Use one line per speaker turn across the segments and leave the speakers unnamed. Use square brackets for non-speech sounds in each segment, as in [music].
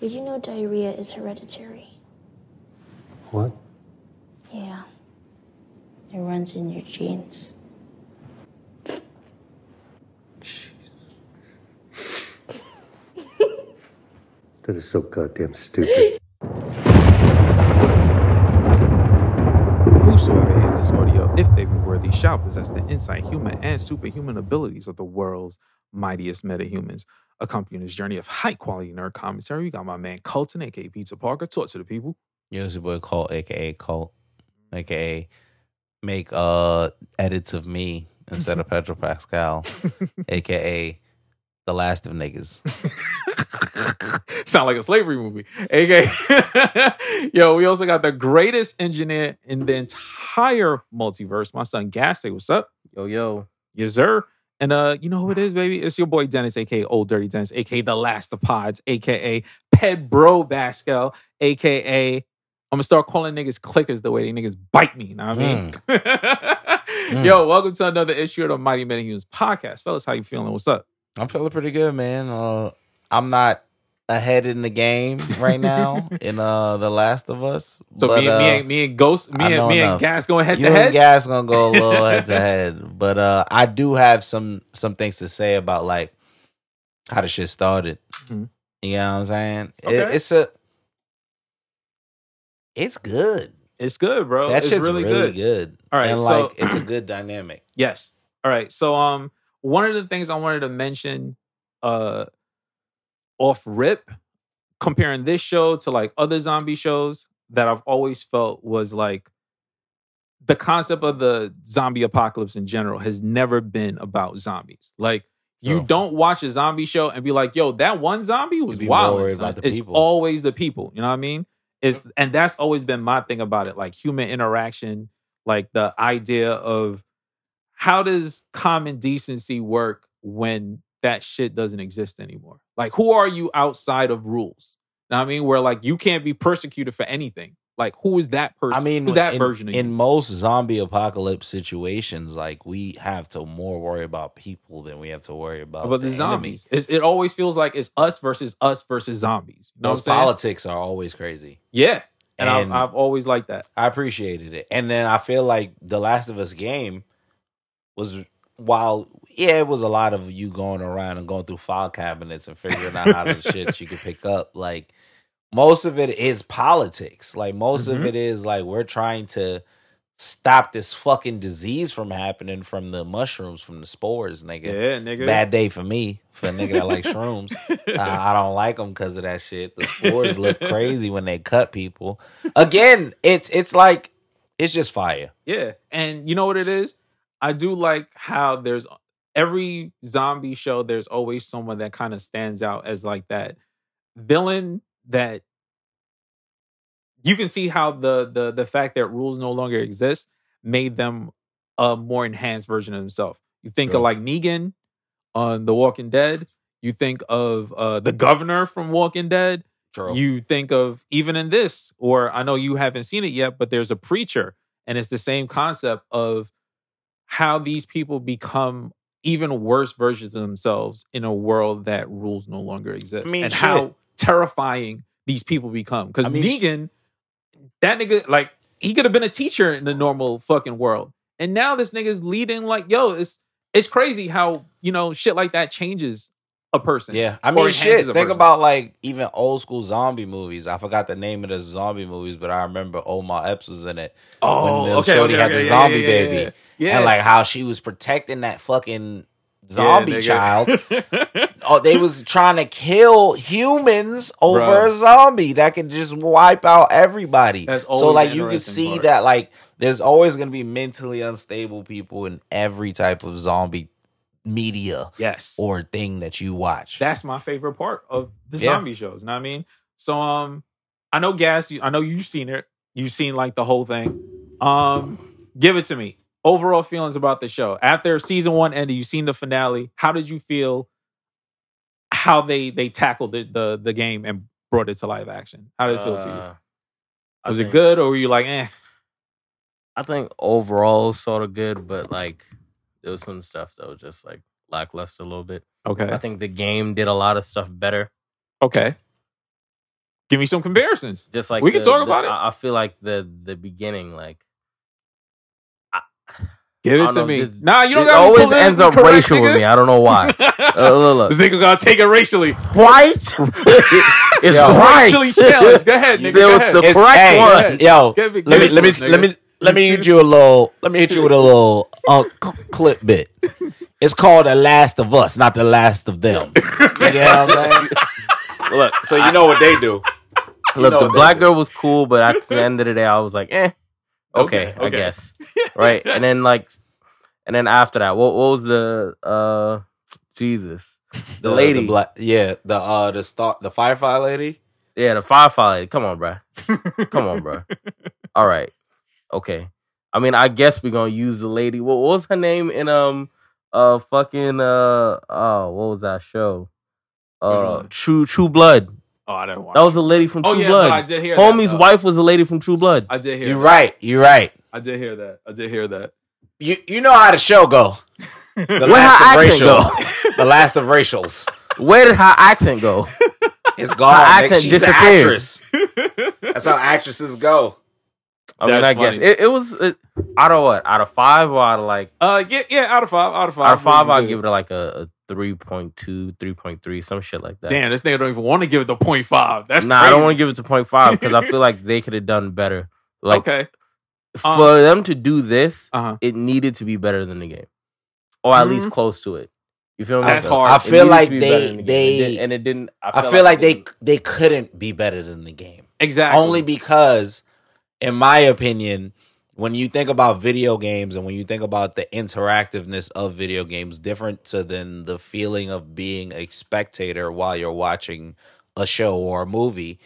Did you know diarrhea is hereditary?
What?
Yeah. It runs in your genes. Jeez.
That is so goddamn stupid.
Whosoever hears this audio, if they be worthy, shall possess the insight, human, and superhuman abilities of the world's mightiest metahumans. Accompanying this journey of high quality nerd commentary, we got my man Colton, aka Pizza Parker. Talk to the people.
Yo, it's your boy Colt, aka Colt, aka make uh edits of me instead of [laughs] Pedro Pascal, aka the last of niggas. [laughs]
Sound like a slavery movie. AK. [laughs] Yo, we also got the greatest engineer in the entire multiverse. My son Gas. Say what's up?
Yo, yo.
Yes, sir. And uh, you know who it is, baby? It's your boy Dennis, aka Old Dirty Dennis, aka The Last of Pods, aka Ped Bro Bascal, aka I'm gonna start calling niggas clickers the way they niggas bite me. You know what I mean? [laughs] Yo, welcome to another issue of the Mighty Metahumans podcast. Fellas, how you feeling? What's up?
I'm feeling pretty good, man. Uh, I'm not ahead in the game right now [laughs] in uh The Last of Us.
So
but,
me,
uh,
me, and, me and Ghost, me and me and. Gas going head
you
to head.
Gas gonna go a [laughs] little head to head, but uh, I do have some some things to say about like how the shit started.
Mhm.
You know what I'm saying? It-
Okay.
it's a, it's good.
It's good, bro.
that
it's
shit's
really,
really,
good.
good.
All right,
and
so-
like it's a good dynamic. [clears throat]
Yes. All right. So um one of the things I wanted to mention uh off rip comparing this show to like other zombie shows that I've always felt was like the concept of the zombie apocalypse in general has never been about zombies. Like you
Sure.
don't watch a zombie show and be like, "Yo, that one zombie was
You'd be more
wild."
worried about the
It's always the people. You know what I mean? It's and that's always been my thing about it, like human interaction, like the idea of how does common decency work when that shit doesn't exist anymore? Like, who are you outside of rules? What I mean, where like you can't be persecuted for anything. Like, who is that person?
I mean,
who's that
in,
version of
in most zombie apocalypse situations, like we have to more worry about people than we have to worry about,
About the,
enemy.
zombies. It's, it always feels like it's us versus us versus zombies. You know
Those
what I'm saying?
politics are always crazy.
Yeah. And,
And-
I've, I've always liked that.
I appreciated it. And then I feel like The Last of Us game was while yeah, it was a lot of you going around and going through file cabinets and figuring out how the shit you could pick up. Like most of it is politics. Like most
Mhm.
of it is like we're trying to stop this fucking disease from happening from the mushrooms, from the spores, nigga.
Yeah, nigga.
Bad day for me, for a nigga that likes [laughs] shrooms. Uh, I don't like them because of that shit. The spores look crazy when they cut people. Again, it's it's like it's just fire.
Yeah. And you know what it is? I do like how there's every zombie show, there's always someone that kind of stands out as like that villain that you can see how the the the fact that rules no longer exist made them a more enhanced version of themselves. You think
Sure.
of like Negan on The Walking Dead. You think of uh, the governor from Walking Dead.
True.
You think of even in this, or I know you haven't seen it yet, but there's a preacher, and it's the same concept of how these people become even worse versions of themselves in a world that rules no longer exist,
I mean,
and
shit.
how terrifying these people become. Because
I mean,
Negan, that nigga, like he could have been a teacher in the normal fucking world, and now this nigga's leading. Like, yo, it's it's crazy how you know shit like that changes a person.
yeah, I mean, shit. Think
person.
about like even old school zombie movies. I forgot the name of the zombie movies, but I remember Omar Epps was in it.
Oh,
when
okay,
shorty
okay,
had
okay,
the
yeah,
zombie
yeah, yeah,
baby,
yeah.
And like how she was protecting that fucking zombie
Yeah,
child. [laughs] oh, they was trying to kill humans over
Bruh.
a zombie that could just wipe out everybody.
That's
so like you can see
part.
that like there's always gonna be mentally unstable people in every type of zombie media
yes.
or thing that you watch.
that's my favorite part of the
Yeah.
zombie shows. You know what I mean? So um I know Gas, you, I know you've seen it. You've seen like the whole thing. Um give it to me. Overall feelings about the show. After season 1 ended, you've seen the finale. How did you feel how they they tackled the the, the game and brought it to live action? How did it feel to you?
Uh,
Was it good or were you like, "Eh,
I think overall sort of good, but like there was some stuff that was just like lackluster a little bit.
okay.
I think the game did a lot of stuff better.
Okay. Give me some comparisons.
Just like
We can talk
the-
about it.
I I feel like the the beginning, like
Give it to
know,
me.
this-
nah, you don't
it
got
always ends up racial with me. I don't know why. [laughs] Uh, look, look.
This nigga gotta take it racially.
White, [laughs] it's
Yo.
white.
Racially challenged. Go ahead, nigga.
There was
ahead.
the
It's-
correct
hey,
one.
Yo,
Give it-
let
give
me
it
let me
to us,
let me let me hit you a little. Let me hit you with a little uh, clip bit. It's called "The Last of Us," not "The Last of Them." [laughs] you know what I'm saying? Look, so you know what they do.
Look,
know
the black girl was cool, but at the end of the day, I was like, eh, okay,
Okay,
I guess, [laughs] right? And then like, [laughs] and then after that, what, what was the uh, Jesus, the, lady,
black, yeah, the uh, the start, the firefly lady.
yeah, the firefly lady. Come on, bruh. Come on, bruh. [laughs] All right, okay. I mean, I guess we're gonna use the lady. What, what was her name in um uh fucking uh oh what was that show? Uh. True True Blood.
Oh, I didn't watch.
That was a lady from
Oh,
True
yeah,
Blood.
no, I did hear that,
Homie's
though.
wife was a lady from True Blood.
I did hear.
You're
that.
right. You're right.
I did hear that. I did hear that.
You you know how the show go. The
Where her
last of
accent
racial.
go?
The last of racials.
Where did her accent go?
It's gone.
Her accent
She's
disappeared.
an actress. That's how actresses go.
I mean,
That's
I guess it, it was uh, out of what? Out of five or out of like
Uh, yeah, yeah. Out of five. Out of five.
out of five, I'll give it like a, a 3.2, 3.3, some shit like that.
Damn, this nigga don't even want to give it the point five. That's
nah,
crazy.
I don't want to give it to 0.5 because I feel [laughs] like they could have done better. Like
okay.
for them to do this,
Uh huh.
it needed to be better than the game, or at least
Mhm.
close to it. You feel me?
That's hard.
I feel like they-
the
they-
It did- and it didn't. I
I
feel,
feel like they they couldn't be better than the game.
Exactly.
Only because, in my opinion, when you think about video games and when you think about the interactiveness of video games, different to than the feeling of being a spectator while you're watching a show or a movie,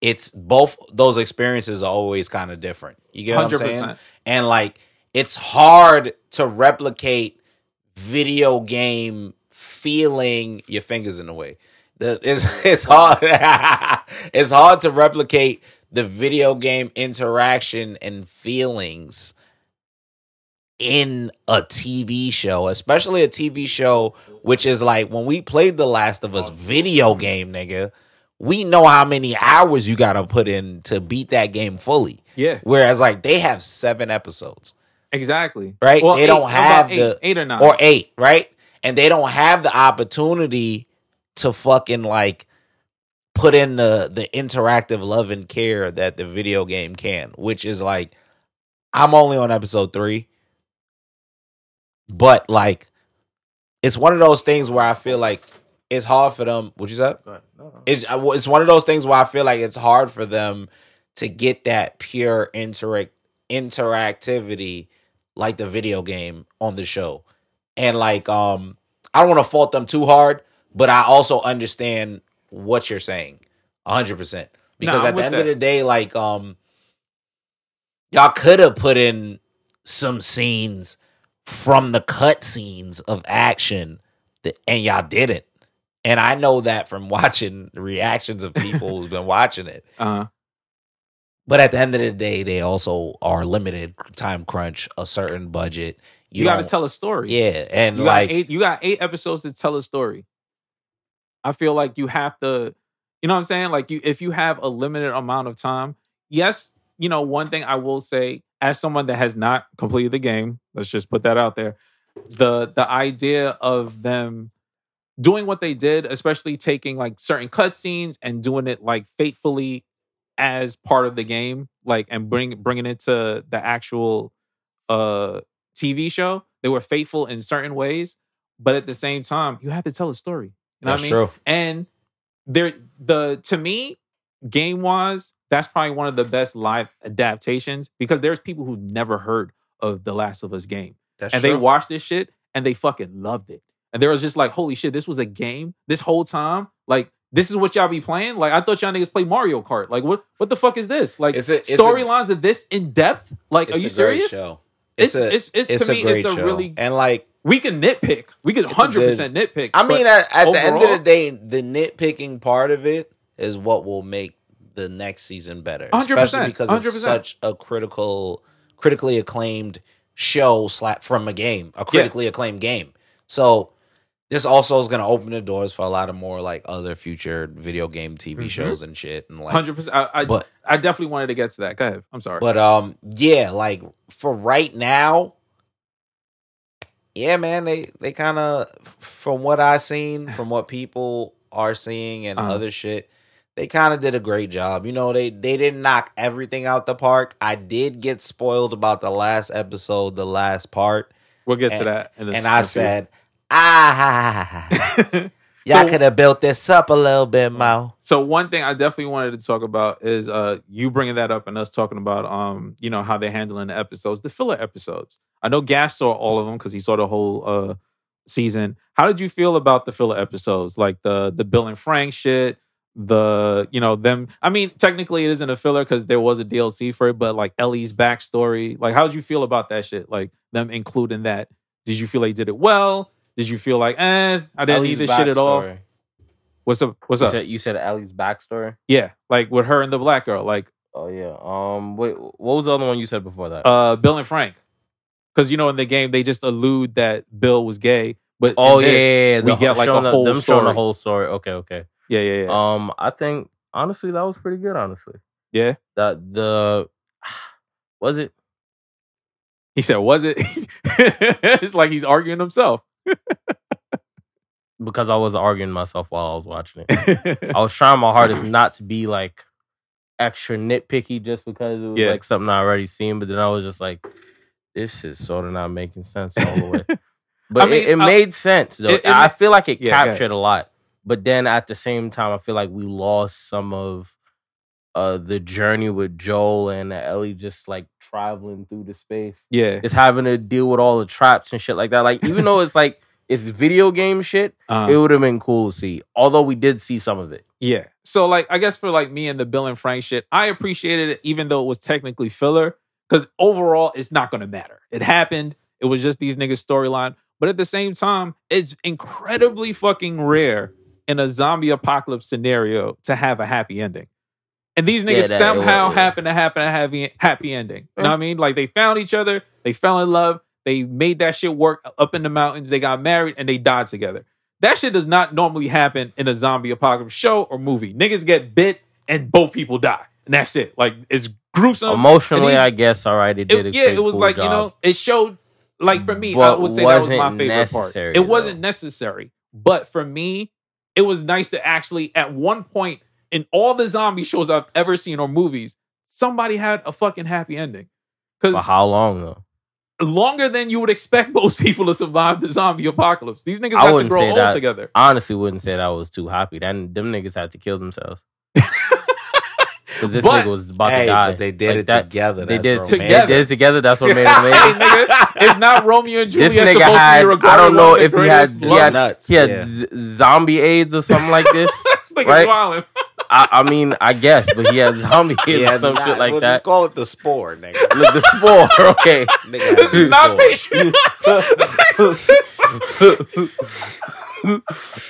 it's both those experiences are always kind of different. You get what I'm saying?
100%.
And like it's hard to replicate video game feeling your fingers in the way. The, it's [laughs] it's hard [laughs] it's hard to replicate the video game interaction and feelings in a TV show, especially a TV show which is like when we played The Last of Us video game, nigga, we know how many hours you got to put in to beat that game fully.
Yeah.
Whereas like they have 7 episodes
Exactly.
right?
Well,
they
eight-
don't have
eight,
the
eight or nine
or eight, right? And they don't have the opportunity to fucking like put in the the interactive love and care that the video game can, which is like I'm only on episode 3. But like it's one of those things where I feel like it's hard for them. What you said? It's uh, it's one of those things where I feel like it's hard for them to get that pure interact interactivity like the video game on the show. And like um I don't want to fault them too hard, but I also understand what you're saying. 100%. Because
I'm
at the end
that.
of the day like um y'all could have put in some scenes from the cut scenes of action that, and y'all didn't. And I know that from [laughs] watching the reactions of people who've been watching it. [laughs]
Uh-huh.
But at the end of the day, they also are limited time crunch, a certain budget.
You, got to tell a story.
Yeah, and
You
like
got eight. You got eight episodes to tell a story. I feel like you have to. You know what I'm saying? Like you, if you have a limited amount of time, yes. You know, one thing I will say, as someone that has not completed the game, let's just put that out there. The the idea of them doing what they did, especially taking like certain cutscenes and doing it like faithfully as part of the game, like and bring bringing it to the actual uh TV show. They were faithful in certain ways, but at the same time, you have to tell a story. You know
that's
what I mean?
true.
And there, the to me, game wise, that's probably one of the best live adaptations because there's people who never heard of the Last of Us game
That's
and they watched this shit and they fucking loved it. And there was just like, holy shit, this was a game this whole time. Like, this is what y'all be playing. Like, I thought y'all niggas play Mario Kart. Like, what what the fuck is this? Like,
It's it's
storylines of this in depth. Like,
It's
are you serious?
show.
It's
a-
it's, it's,
it's
to
a
me, it's a
show.
really
and like
we can nitpick. We can hundred percent nitpick.
I mean, at, at the end of the day, the nitpicking part of it is what will make the next season better,
100%,
especially because it's
100%.
such a critical, critically acclaimed show slap from a game, a critically acclaimed game. So this also is going to open the doors for a lot of more like other future video game TV
Mhm.
shows and shit. And like,
Hundred percent. I, I,
but
I definitely wanted to get to that. Go ahead. I'm sorry.
but um, yeah, like for right now, yeah, man, they they kind of from what I seen, from what people are seeing and
Uh-huh.
other shit. They kind of did a great job. You know, they they didn't knock everything out the park. I did get spoiled about the last episode, the last part,
we'll get to that. In a,
and I said, ah, [laughs] y'all
So-
could have built this up a little bit more.
So one thing I definitely wanted to talk about is uh you bringing that up and us talking about um you know how they're handling the episodes, the filler episodes. I know Gas saw all of them because he saw the whole uh season. How did you feel about the filler episodes, like the the Bill and Frank shit? The you know them. I mean, technically it isn't a filler because there was a DLC for it, but like Ellie's backstory. Like, how did you feel about that shit? Like them including that. Did you feel they did it well? Did you feel like, eh, I didn't
Ellie's
need this shit at all?
backstory.
What's up? What's
You
up?
said, you said Ellie's backstory.
Yeah, like with her and the black girl, like
Oh yeah. Um. Wait. What was the other one you said before that?
uh Bill and Frank. Because you know in the game they just allude that Bill was gay, but
oh
in
yeah,
this,
yeah, yeah.
we get like a
showing the-
whole
them showing
story.
the whole story. Okay, okay.
yeah, yeah, yeah,
Um, I think honestly that was pretty good. Honestly,
yeah.
that the [sighs] was it.
He said, "Was it?" [laughs] it's like he's arguing himself.
Because I was arguing myself while I was watching it. I [laughs] was trying my hardest not to be like extra nitpicky just because it was
Yeah.
like something I already seen, but then I was just like, this is sort of not making sense all the way. [laughs] But
I mean,
it, it made sense though.
it- it
I feel like it
Yeah,
captured a lot. But then at the same time, I feel like we lost some of uh the journey with Joel and Ellie just like traveling through the space.
yeah,
Just having to deal with all the traps and shit like that. Like even though it's like it's video game shit,
um,
it would have been cool to see. Although we did see some of it.
yeah. So like, I guess for like me and the Bill and Frank shit, I appreciated it, even though it was technically filler, because overall it's not gonna matter. It happened. It was just these niggas storyline. But at the same time, it's incredibly fucking rare in a zombie apocalypse scenario to have a happy ending. And these niggas
that-
somehow
yeah.
happen to happen to have a happy ending. You know what I mean? Like they found each other, they fell in love, they made that shit work up in the mountains, they got married, and they died together. That shit does not normally happen in a zombie apocalypse show or movie. Niggas get bit and both people die. And that's it. Like it's gruesome.
Emotionally, I guess all right. It did.
it, yeah, it was
cool
like you know, it showed like for me, I would say that was my favorite part. It wasn't necessary, but for me, it was nice to actually at one point in all the zombie shows I've ever seen or movies, somebody had a fucking happy ending.
For
Because
how long though?
longer than you would expect [laughs] most people to survive the zombie apocalypse. These niggas
I
had to grow old
that.
together.
I honestly wouldn't say that I was too happy. Then them niggas had to kill themselves [laughs] because this
But-
nigga was about
Hey,
to die.
but they did
Like
it
that-
together.
They did
romantic.
together. They did it together. That's what made it [laughs]
hey,
amazing.
nigga, it's not Romeo and Juliet.
This
Juliet
nigga
supposed
had-
to be
I don't know if he had- he had-
nuts.
He had
yeah.
z- zombie AIDS or something like this.
This nigga's
right?
Wildin'.
I, I mean, I guess, but he has zombie AIDS
Yeah,
or some
nah,
shit like
we'll
that.
Just call it the spore, nigga. [laughs]
Look, the spore. [laughs] Okay.
Nigga
This is not
spore.
Patreon. [laughs]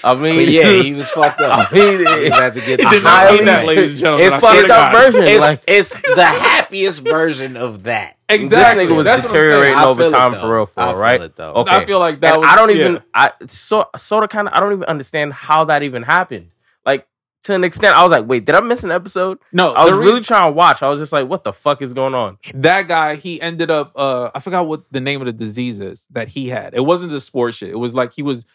I mean,
But yeah, he was fucked up.
I mean,
He
it-
had to get
It
the
did not
highly-
mean that, ladies and gentlemen.
it's
I swear
fucked up version.
It's,
like
it's the happiest version of that.
Exactly.
this nigga was
That's what I'm saying.
deteriorating over time for real, for
I
real,
feel
right?
it, though.
Okay.
I feel like that was.
I don't even
yeah.
I so sort of kind of I don't even understand how that even happened. Like to an extent, I was like, wait, did I miss an episode?
No,
I was
the
really trying to watch. I was just like, what the fuck is going on?
that guy. He ended up. uh I forgot what the name of the disease is that he had. It wasn't the spore shit. It was like he was.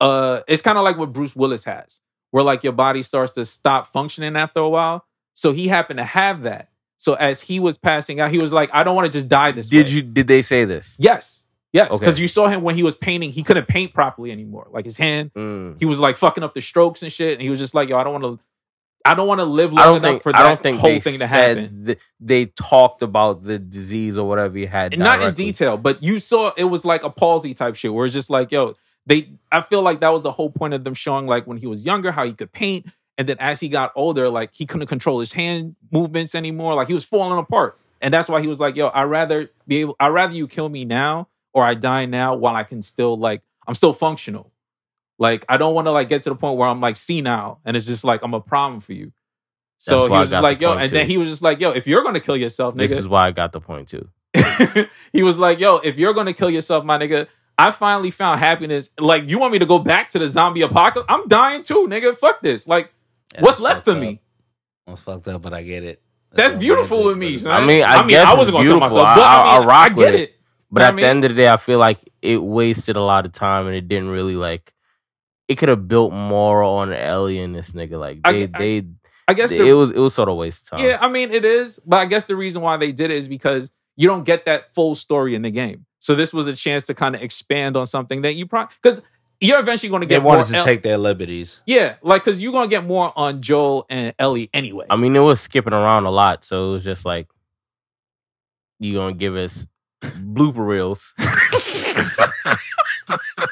uh It's kind of like what Bruce Willis has, where like your body starts to stop functioning after a while. So he happened to have that. So as he was passing out, he was like, "I don't want to just die this
Did
way."
you did they say this?
Yes, yes,
Okay.
because you saw him when he was painting. He couldn't paint properly anymore. Like his hand,
Mm.
he was like fucking up the strokes and shit. And he was just like, "Yo, I don't want to." I don't want to live
I
long enough
think
for
I
that
don't think
whole thing to happen.
th- they talked about the disease or whatever he had.
not in detail, but you saw it was like a palsy type shit where it's just like, yo, they I feel like that was the whole point of them showing like when he was younger how he could paint and then as he got older like he couldn't control his hand movements anymore like he was falling apart. And that's why he was like, yo, I'd rather be able I'd rather you kill me now or I die now while I can still like I'm still functional. Like I don't want to like get to the point where I'm like senile and it's just like I'm a problem for you. So he was just like, yo, and then he was just like, yo, if you're gonna kill yourself, nigga,
This is why I got the point too. [laughs]
he was like, "Yo, if you're gonna kill yourself, my nigga, I finally found happiness. Like, you want me to go back to the zombie apocalypse? I'm dying too, nigga. Fuck this. Like,
Yeah,
what's left of
up.
me?
That's fucked up, but I get it.
That's
romantic,
beautiful with me. son.
I mean, I
mean,
guess
I wasn't gonna kill myself, but
I-
I,
I- I
mean,
rock
I
with
get
it.
it.
But
You know
at
what I
the end of the day, I feel like it wasted a lot of time and it didn't really like. It could have built more on Ellie and this nigga. Like they,
get- I-
they,
I guess
it
the,
was it was sort of waste of time.
Yeah, I mean it is, but I guess the reason why they did it is because you don't get that full story in the game. So this was a chance to kind of expand on something that you probably because you're eventually going to get.
They wanted
more
to
El-
take their liberties.
yeah, like because you're going to get more on Joel and Ellie anyway.
I mean, it was skipping around a lot, so it was just like you're gonna give us blooper reels. [laughs]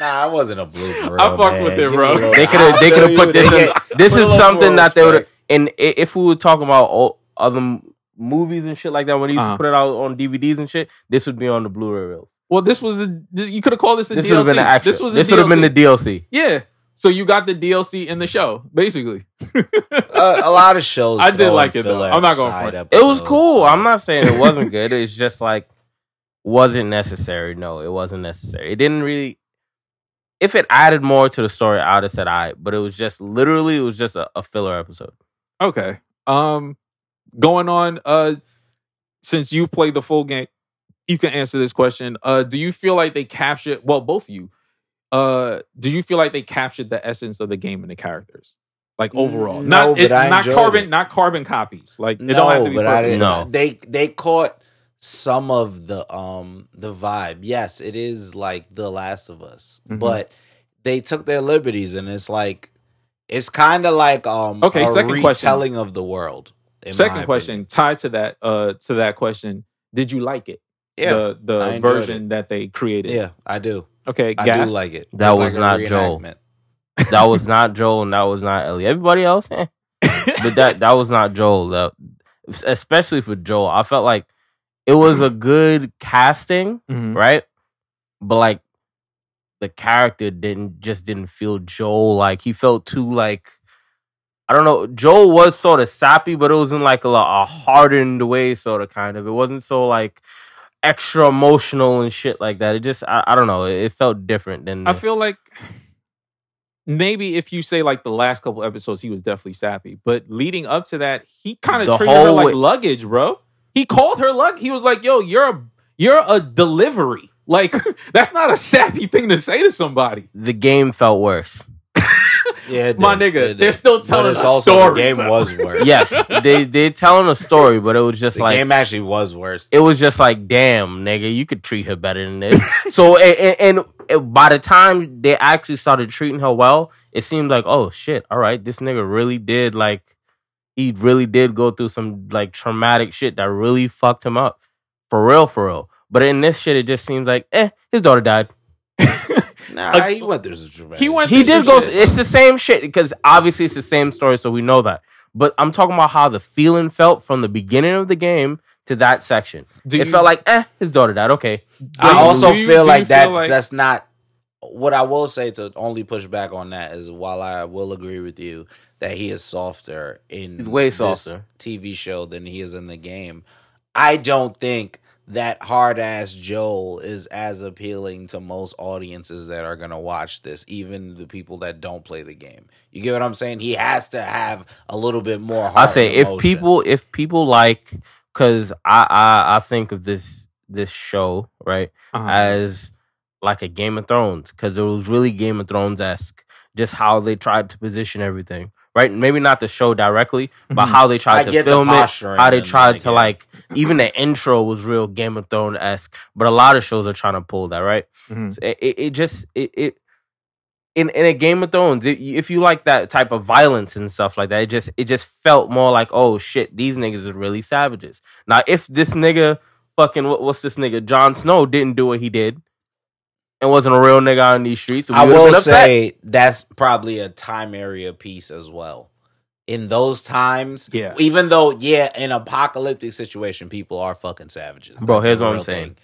Nah, I wasn't a blooper.
I fuck with it, bro.
They could have they could have put this in. This
put
is something
more
that they would.
respect.
And if we were talking about all other movies and shit like that, when they used
Uh-huh.
to put it out on DVDs and shit, this would be on the Blu-ray reel.
well, this was the this, you could have called this a
This would have
DLC.
been the extra.
This was
this would have been the
DLC.
DLC.
yeah. So you got the DLC in the show, basically.
Uh, a lot of shows. [laughs]
I did like it, though. I'm not going
side
front.
It It
was
cool.
so-
I'm not saying it wasn't good. It's just like wasn't necessary. No, it wasn't necessary. It didn't really. If it added more to the story, I would have said I. But it was just literally, it was just a, a filler episode.
Okay. Um going on uh since you played the full game, you can answer this question. Uh do you feel like they captured well both of you. Uh do you feel like they captured the essence of the game and the characters? Like overall.
Mm,
not
no,
it,
but I
not carbon
it.
not carbon copies. Like it
No,
don't have to be
but I didn't.
No.
They they caught some of the um the vibe. Yes, it is like The Last of Us,
Mhm.
but they took their liberties, and it's like it's kind of like um
Okay,
a
second question.
retelling of the world.
Second question,
opinion.
tied to that uh to that question, did you like it?
Yeah,
The the
enjoyed
version that they created.
yeah, I do.
Okay,
I
gas.
do like it.
That
It's
was
like
not Joel. That was [laughs] not Joel, and that was not Ellie. Everybody else, eh. but that that was not Joel. That, especially for Joel, I felt like it was a good casting,
Mhm.
right? But like the character didn't just didn't feel Joel like he felt too like I don't know. Joel was sort of sappy, but it was in like a, a hardened way, sort of kind of. It wasn't so like extra emotional and shit like that. It just I, I don't know. It, it felt different than
I feel like maybe if you say like the last couple episodes, he was definitely sappy. But leading up to that, he kind of treated her like
way-
luggage, bro. He called her luck. He was like, "Yo, you're a you're a delivery." Like [laughs] that's not a sappy thing to say to somebody.
the game felt worse. [laughs]
Yeah, it
My nigga,
It did.
they're still
But
telling
it's
a
also
story,
The game was [laughs] worse.
yes, they they telling a story, but it was just
the
like
game actually was worse.
it was just like, damn, nigga, you could treat her better than this. so, and, and, and by the time they actually started treating her well, it seemed like, oh shit, all right, this nigga really did like, he really did go through some like traumatic shit that really fucked him up, for real, for real. But in this shit, it just seems like, eh, his daughter died. [laughs]
Nah,
Like,
he went through some dramatic.
he went
He did go.
shit.
It's the same shit because obviously it's the same story, so we know that. But I'm talking about how the feeling felt from the beginning of the game to that section.
Do
it
you-
felt like, eh, his daughter died. Okay,
I also
you-
feel like
feel
that's
like-
that's not what I will say to only push back on that is while I will agree with you that he is softer in
He's way
this
softer.
TV show than he is in the game. I don't think that hard ass Joel is as appealing to most audiences that are gonna watch this, even the people that don't play the game. You get what I'm saying? He has to have a little bit more. Heart
I say if people if people like because I, I I think of this this show right
Uh-huh.
as like a Game of Thrones because it was really Game of Thrones esque. Just how they tried to position everything, right? Maybe not the show directly, but
Mhm.
how they tried
I
to film it, how they tried to like. Even the intro was real Game of Thrones esque, but a lot of shows are trying to pull that, right?
Mhm.
So it, it, it just it, it in in a Game of Thrones, it, if you like that type of violence and stuff like that, it just it just felt more like oh shit, these niggas are really savages. Now if this nigga fucking what, what's this nigga Jon Snow didn't do what he did and wasn't a real nigga on these streets, we
I will
upset.
say that's probably a time area piece as well. In those times,
Yeah.
Even though, yeah, in apocalyptic situation, people are fucking savages.
Bro,
That's
here's what I'm saying.
thing.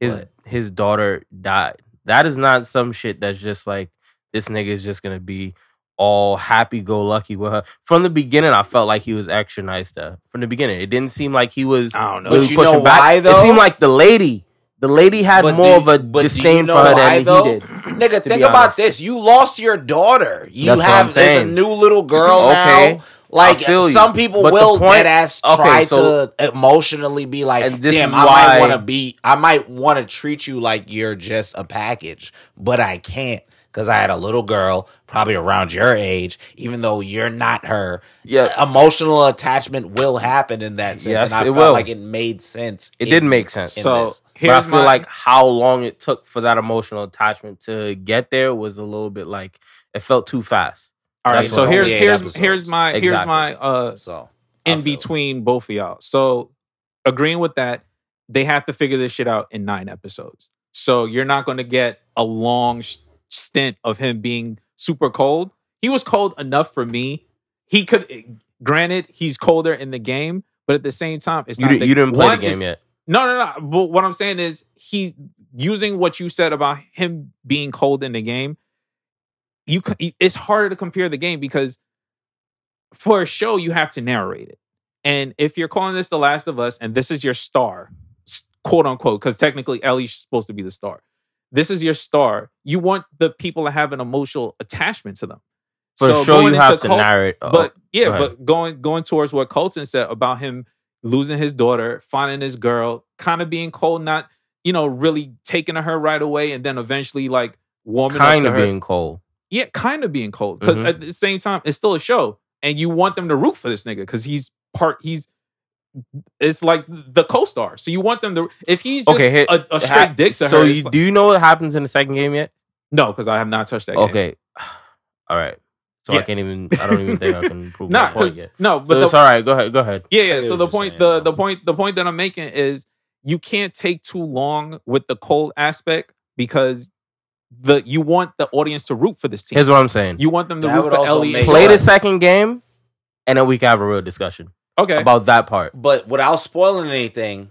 his
But-
his daughter died. That is not some shit that's just like this nigga is just gonna be all happy go lucky with her. From the beginning, I felt like he was extra nice to her. From the beginning, it didn't seem like he was
I don't know.
But you
pushing
know
back.
why,
It seemed like the lady The lady had
But
more
do-
of a
do you
disdain
know
for her
why,
than
though?
he did.
Nigga, think about this. You lost your daughter. You
That's
have there's a new little girl
Okay.
now. Like
I feel you.
some people
But
will
point-
dead ass
okay,
try
so-
to emotionally be like,
And this
damn, I might want to be, I might want to treat you like you're just a package, but I can't because I had a little girl, probably around your age, even though you're not her.
Yeah.
emotional attachment will happen in that sense,
Yes,
and I
it
felt
will.
like it made sense.
It
in-
did make sense.
So
this.
But I
here's
feel
my
like how long it took for that emotional attachment to get there was a little bit like it felt too fast.
all right.
that's
So here's here's
episodes.
here's my here's my uh
So
in
feel-
between both of y'all. So agreeing with that, they have to figure this shit out in nine episodes. So you're not going to get a long sh- stint of him being super cold. He was cold enough for me. He could, granted, he's colder in the game, but at the same time, it's
You,
not.
di-
the-
you didn't play the game
is-
yet.
No, no, no. But what I'm saying is, he's using what you said about him being cold in the game. You, it's harder to compare the game because for a show you have to narrate it. And if you're calling this The Last of Us and this is your star, quote unquote, because technically Ellie's supposed to be the star. This is your star. You want the people to have an emotional attachment to them.
For
So
sure, you have to narrate. oh,
but yeah, but going going towards what Colton said about him losing his daughter, finding his girl, kind of being cold, not you know really taking to her right away, and then eventually like warming up
kind
to
of
her.
being cold.
yeah, kind of being cold because
Mhm.
at the same time it's still a show, and you want them to root for this nigga because he's part. He's it's like the co-star, so you want them to. If he's just
Okay, hit,
a, a straight
ha-
dick to
so
her,
you,
it's like-
do you know what happens in the second game yet?
no, because I have not touched that. game.
Okay, [sighs] all right. So I can't even. I don't even think I can [laughs] prove
Nah,
my
'cause-
point yet.
no, but
So
the,
it's all right. Go ahead. Go ahead.
Yeah, yeah. So the point,
saying,
the
though.
the point, the point that I'm making is you can't take too long with the cold aspect because the you want the audience to root for this team.
Here's what I'm saying.
you want them to
That
root for
also
Ellie.
Play the second game, and then we can have a real discussion
Okay.
about that part.
But without spoiling anything,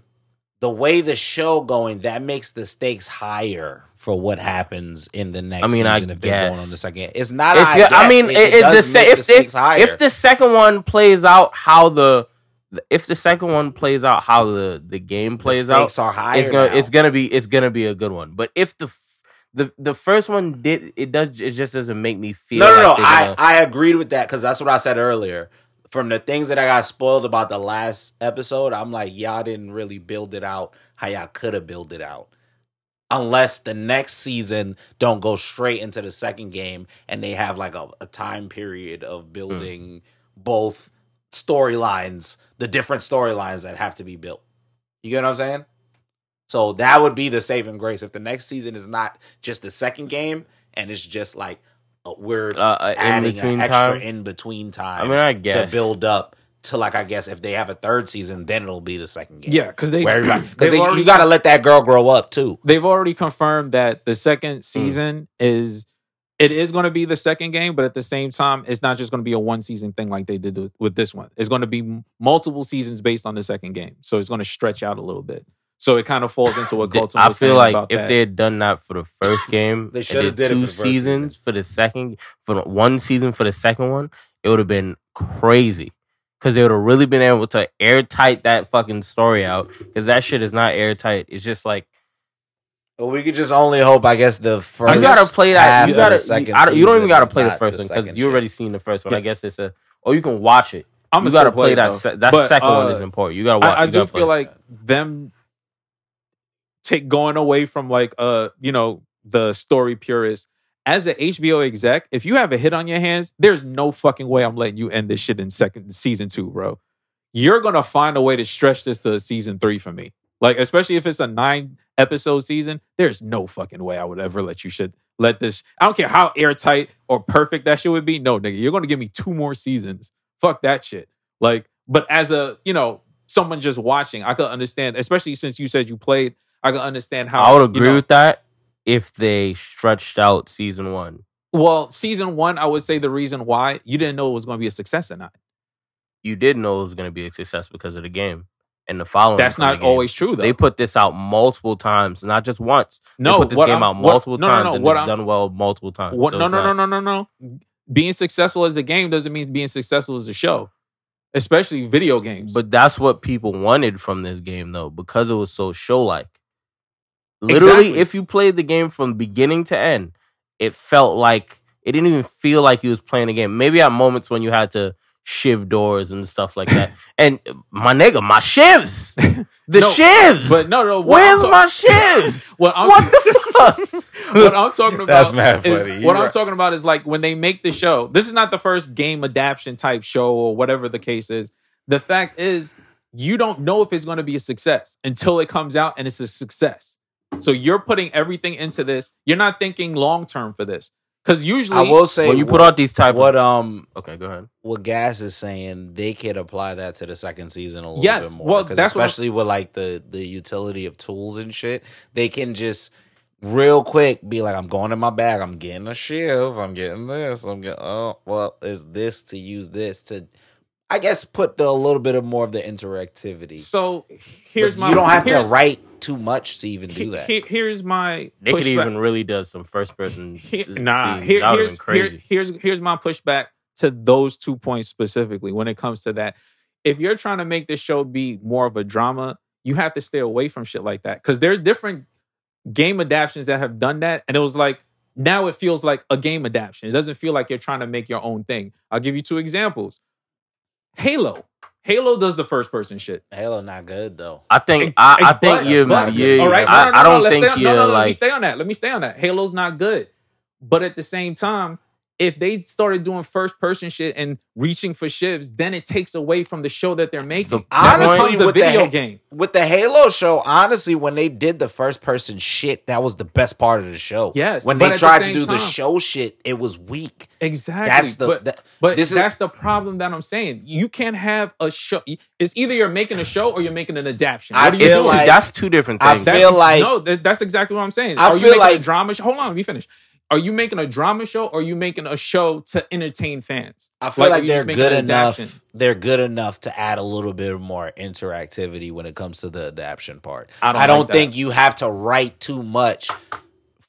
the way the show going, that makes the stakes higher for what happens in the next
I mean, I
season if they're going
guess.
on the second. It's not.
It's,
I,
yeah, I mean,
it,
it,
it
it,
does
the, se-
make
if
the stakes
if,
higher.
if the second one plays out how the if the second one plays out how the the game plays
the
out,
are higher.
it's gonna
now.
it's gonna be it's gonna be a good one. But if the the the first one did it does it just doesn't make me feel
no, no,
like
no.
they're
I
gonna-
I agreed with that because that's what I said earlier. From the things that I got spoiled about the last episode, I'm like, y'all didn't really build it out how y'all could have built it out. Unless the next season don't go straight into the second game and they have like a, a time period of building both storylines, the different storylines that have to be built. You get what I'm saying? So that would be the saving grace if the next season is not just the second game and it's just like we're
uh, uh, in
adding
between
extra
time.
in between time.
I mean, I guess to
build up to like I guess if they have a third season, then it'll be the second game.
yeah, because they
where everybody
they've
because you got to let that girl grow up too.
they've already confirmed that the second season is it is going to be the second game, but at the same time, it's not just going to be a one season thing like they did with- with this one. It's going to be multiple seasons based on the second game, so it's going to stretch out a little bit. So it kind of falls into what
They-
Colton
I
was
feel
saying
like
about
if
that.
they had done that for the first game,
They should've
did
did it
two
for the
seasons
season.
for the second, for one season for the second one, it would have been crazy. Because they would have really been able to airtight that fucking story out. Because that shit is not airtight. It's just like
But we could just only hope, I guess, the first.
you gotta play that. You gotta.
second
You, I don't, you don't even gotta play the
not
first one because you already seen the first one.
Yeah.
I guess it's a. Or you can watch it.
I'm
you
gonna
gotta
play,
play that. Se- that
But,
second one
uh,
is important. You gotta watch.
I, I
you
do feel
play.
like them take going away from like uh you know the story purist as an HBO exec. If you have a hit on your hands, there's no fucking way I'm letting you end this shit in second season two, bro. You're gonna find a way to stretch this to season three for me. Like especially if it's a nine episode season, there's no fucking way I would ever let you shit let this. I don't care how airtight or perfect that shit would be. No, nigga, you're gonna give me two more seasons. Fuck that shit. Like, but as a you know someone just watching, I could understand, especially since you said you played. I can understand how
I would
you
agree
know-
with that if they stretched out season one.
Well, season one, I would say the reason why you didn't know it was going to be a success or not.
You did know it was going to be a success because of the game and the following.
That's not always true, though.
They put this out multiple times, not just once.
no,
they put this
what
game
I'm-
out
what-
multiple
no, no,
times
no,
and
what
it's
I'm-
done well multiple times.
What,
So
no, no, no, no, no, no. Being successful as a game doesn't mean being successful as a show, especially video games.
But that's what people wanted from this game, though, because it was so show like. Literally,
Exactly.
if you played the game from beginning to end, it felt like it didn't even feel like you was playing a game. Maybe at moments when you had to shiv doors and stuff like that. [laughs] and my nigga, my shivs, the [laughs]
No,
shivs.
But no, no.
where's
ta-
my shivs? [laughs]
What
What the fuck?
what I'm talking about
That's mad
is- what
You're
I'm talking about is like when they make the show. This is not the first game adaptation type show or whatever the case is. The fact is, you don't know if it's going to be a success until it comes out and it's a success. So you're putting everything into this. You're not thinking long term for this because usually
I will say
when you put out these type of
what
of
um
okay, go ahead.
what Gas is saying, they could apply that to the second season a little
Yes,
bit more.
well,
'Cause
that's what
especially with like the the utility of tools and shit, they can just real quick be like, I'm going in my bag, I'm getting a shiv, I'm getting this, I'm getting oh well, is this to use this to I guess put the a little bit of more of the interactivity.
So here's
But
my.
you don't have to write too much to even do that.
he- here's my.
They could even really does some first person.
He- nah, here-
That would've
here's,
crazy.
here- here's here's my pushback to those two points specifically when it comes to that. If you're trying to make this show be more of a drama, you have to stay away from shit like that because there's different game adaptations that have done that, and it was like now it feels like a game adaptation. It doesn't feel like you're trying to make your own thing. I'll give you two examples. Halo. Halo does the first person shit.
Halo not good though.
I think
Hey,
I, I think you
but-
you
all right, no,
I,
no, no,
I
no,
don't
let's
think you're
no, no, no, Let me stay on that. Let me stay on that. Halo's not good, but at the same time, if they started doing first person shit and reaching for shivs, then it takes away from the show that they're making.
The-
Honestly,
becomes
with the
video
Ha-
game.
with the Halo show, honestly, when they did the first person shit, that was the best part of the show.
Yes,
when they
at the
tried to
same
do the show shit, it was weak.
Exactly.
That's the-
but
that-
but
this is-
that's the problem that I'm saying. You can't have a show. It's either you're making a show or you're making an adaptation.
I
What do you
it's
feel like-
that's two different
I
things.
That-
feel like-
no, that, that's exactly what I'm saying.
I
are you
feel
making a
like-
drama show? Hold on, let me finish. Are you making a drama show or are you making a show to entertain fans?
I feel
are
like, they're good enough.
adaptation?
They're good enough to add a little bit more interactivity when it comes to the adaptation part.
I don't like that.
think you have to write too much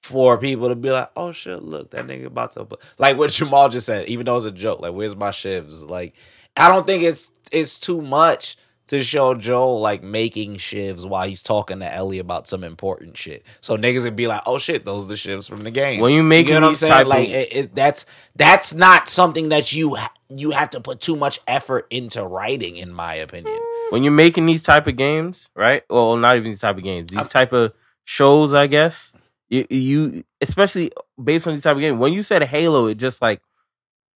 for people to be like, "Oh shit, look, that nigga about to." Like what [laughs] Jamal just said, even though it's a joke. Like, where's my shivs? Like, I don't think it's it's too much to show Joel like making shivs while he's talking to Ellie about some important shit. So niggas would be like, "Oh shit, those are the shivs from the game."
When you making
you know I'm
these type
like it, it, that's that's not something that you you have to put too much effort into writing, in my opinion.
when you're making these type of games, right? Well, not even these type of games. These type of shows, I guess. You, you especially based on these type of games. When you said Halo, it just like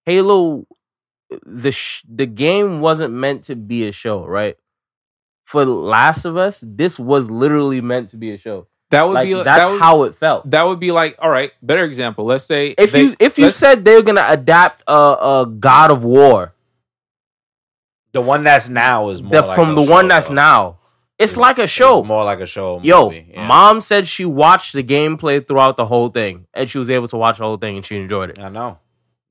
Halo, the sh- the game wasn't meant to be a show, right? For Last of Us, this was literally meant to be a show.
That would
Like
be a,
that's
that would,
how it felt.
that would be like all right. Better example. Let's say
If
they-
you if you said they're gonna adapt a, a God of War,
The one that's now is more
the,
like
from
a
the
show,
one that's
though.
now, it's
It's-
like a
It's
show.
more like a show.
Yo,
movie, yeah.
mom said she watched the gameplay throughout the whole thing, and she was able to watch the whole thing, and she enjoyed it.
I know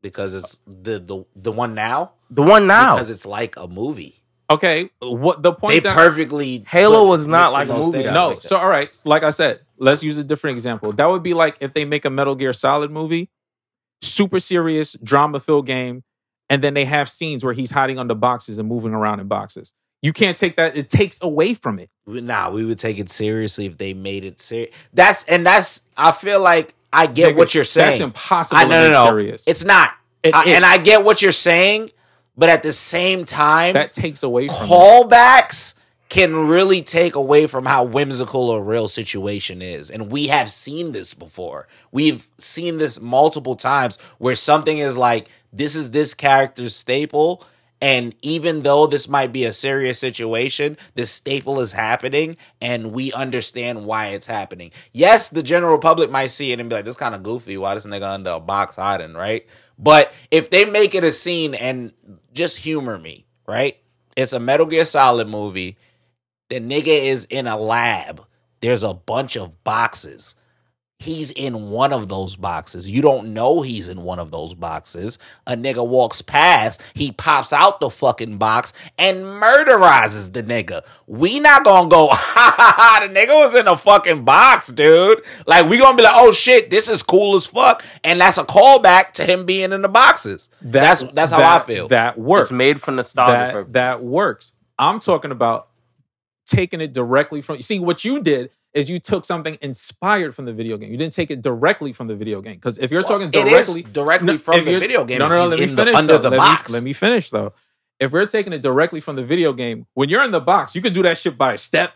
because it's the the the one now
The one now,
because it's like a movie.
okay, what the point
They
that
perfectly
Halo was not like a movie,
no.
like
So all right, like I said, let's use a different example. That would be like if they make a Metal Gear Solid movie, super serious drama filled game, and then they have scenes where he's hiding under boxes and moving around in boxes. You can't take that; it takes away from it.
Nah, we would take it seriously if they made it serious. That's and that's. I feel like I get
Nigga,
what you're saying.
That's impossible
I no no no.
serious.
It's not.
It
I- and. I get what you're saying, but at the same time,
that takes away from it.
callbacks can really take away from how whimsical a real situation is. And we have seen this before. We've seen this multiple times where something is like, this is this character's staple. And even though this might be a serious situation, this staple is happening and we understand why it's happening. Yes, the general public might see it and be like, this kind of goofy. Why this nigga under a box hiding, right? But if they make it a scene and just humor me, right? It's a Metal Gear Solid movie. The nigga is in a lab. There's a bunch of boxes. He's in one of those boxes. You don't know he's in one of those boxes. A nigga walks past, he pops out the fucking box and murderizes the nigga. We not gonna go, [laughs] ha ha ha, the nigga was in a fucking box, dude. Like, we gonna be like, oh shit, this is cool as fuck. And that's a callback to him being in the boxes. that's that's how
that-
I feel.
That works.
it's made for nostalgia.
that
purposes.
that works. I'm talking about taking it directly from. you See what you did is you took something inspired from the video game. You didn't take it directly from the video game. Because if you're
Well,
talking
it is
directly,
directly
No,
from the video game.
No, no, no. Let me
in the-
finish.
under
though.
the
let
box.
Me, let me finish though. If we're taking it directly from the video game, when you're in the box, you can do that shit by a step.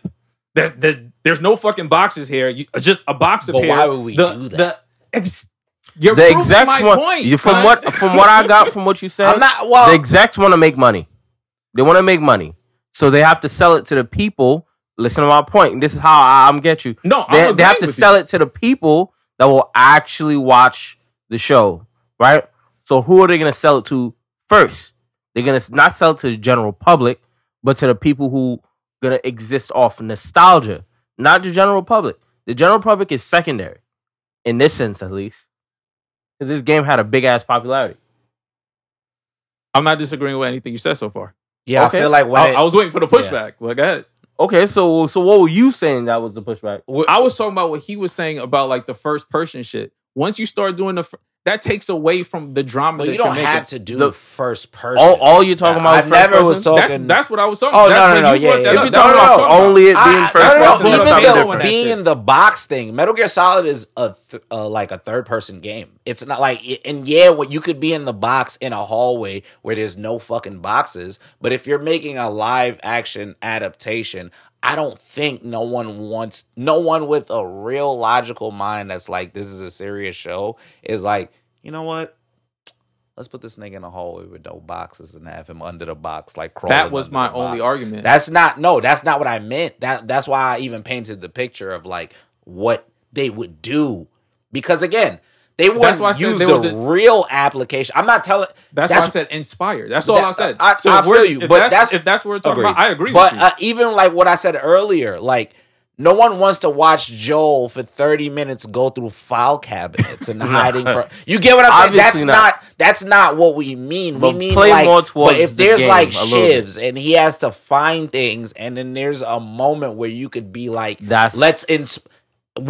There's there's, there's no fucking boxes here. You, uh, just a box
But
appears.
why would we
the,
do that?
The ex, you're
the
proving
execs
my
want
point.
you, from
son.
what from what I got from what you [laughs] said.
I'm not. Well,
the execs want to make money. They want to make money, so they have to sell it to the people. Listen to my point. This is how I, I'm get you.
No,
They, they have to
with
sell it to the people that will actually watch the show, right? So who are they going to sell it to first? They're going to not sell it to the general public, but to the people who going to exist off nostalgia, not the general public. The general public is secondary in this sense, at least, because this game had a big ass popularity.
I'm not disagreeing with anything you said so far.
yeah,
okay.
I feel like when
I,
it-
I was waiting for the pushback. Well, go ahead.
Okay, so so what were you saying that was the pushback?
I was talking about what he was saying about like the first person shit. Once you start doing the, that takes away from the drama.
Well,
that
you don't
you're making.
have to do
The-
first person.
All, all you're talking about.
I
is first
never was
person?
talking.
That's that's what I was talking.
Oh,
that's
no, no,
when
no,
you
yeah, yeah.
If you're
that's
talking
what I was
about
talking
only it being
I-
first
no, no,
person,
no, even
the-
the, being in the box thing, Metal Gear Solid is a th- uh, like a third person game. It's not like and yeah, what you could be in the box in a hallway where there's no fucking boxes, but if you're making a live action adaptation, I don't think no one wants no one with a real logical mind that's like this is a serious show is like, you know what? Let's put this nigga in a hallway with no boxes and have him under the box like crawling.
That was my only
box.
argument.
That's not no, that's not what I meant. That that's why I even painted the picture of like what they would do. Because again, they wouldn't
why I said
use
there
the
was a-
real application. I'm not telling
That's, why I said inspired. That's all
That-
I said.
I- I
if
feel you, but
that's,
that's-
if that's what we're talking
Agreed.
about, I agree
But
with you.
uh, even like what I said earlier, like no one wants to watch Joel for 30 minutes go through file cabinets and [laughs] hiding from You get what I'm saying? That's not.
not.
that's not what we mean.
But
we mean like but if
the
there's like shivs and he has to find things and then there's a moment where you could be like
That's-
let's ins-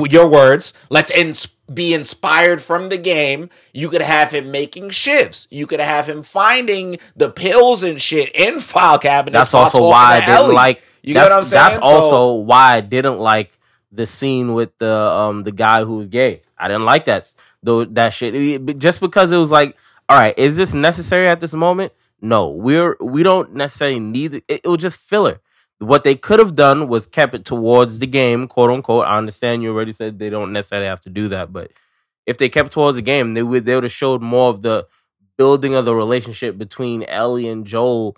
your words, let's ins- be inspired from the game. You could have him making shifts. You could have him finding the pills and shit in file cabinets.
That's also why I didn't
Ellie.
like.
You
that's,
get what I'm saying?
That's
So-
also why I didn't like the scene with the um the guy who was gay. I didn't like that though that shit It- just because it was like, all right, is this necessary at this moment? No, we're we don't necessarily need it. It, it was just filler. What they could have done was kept it towards the game, quote unquote. I understand you already said they don't necessarily have to do that, but if they kept towards the game, they would they would have showed more of the building of the relationship between Ellie and Joel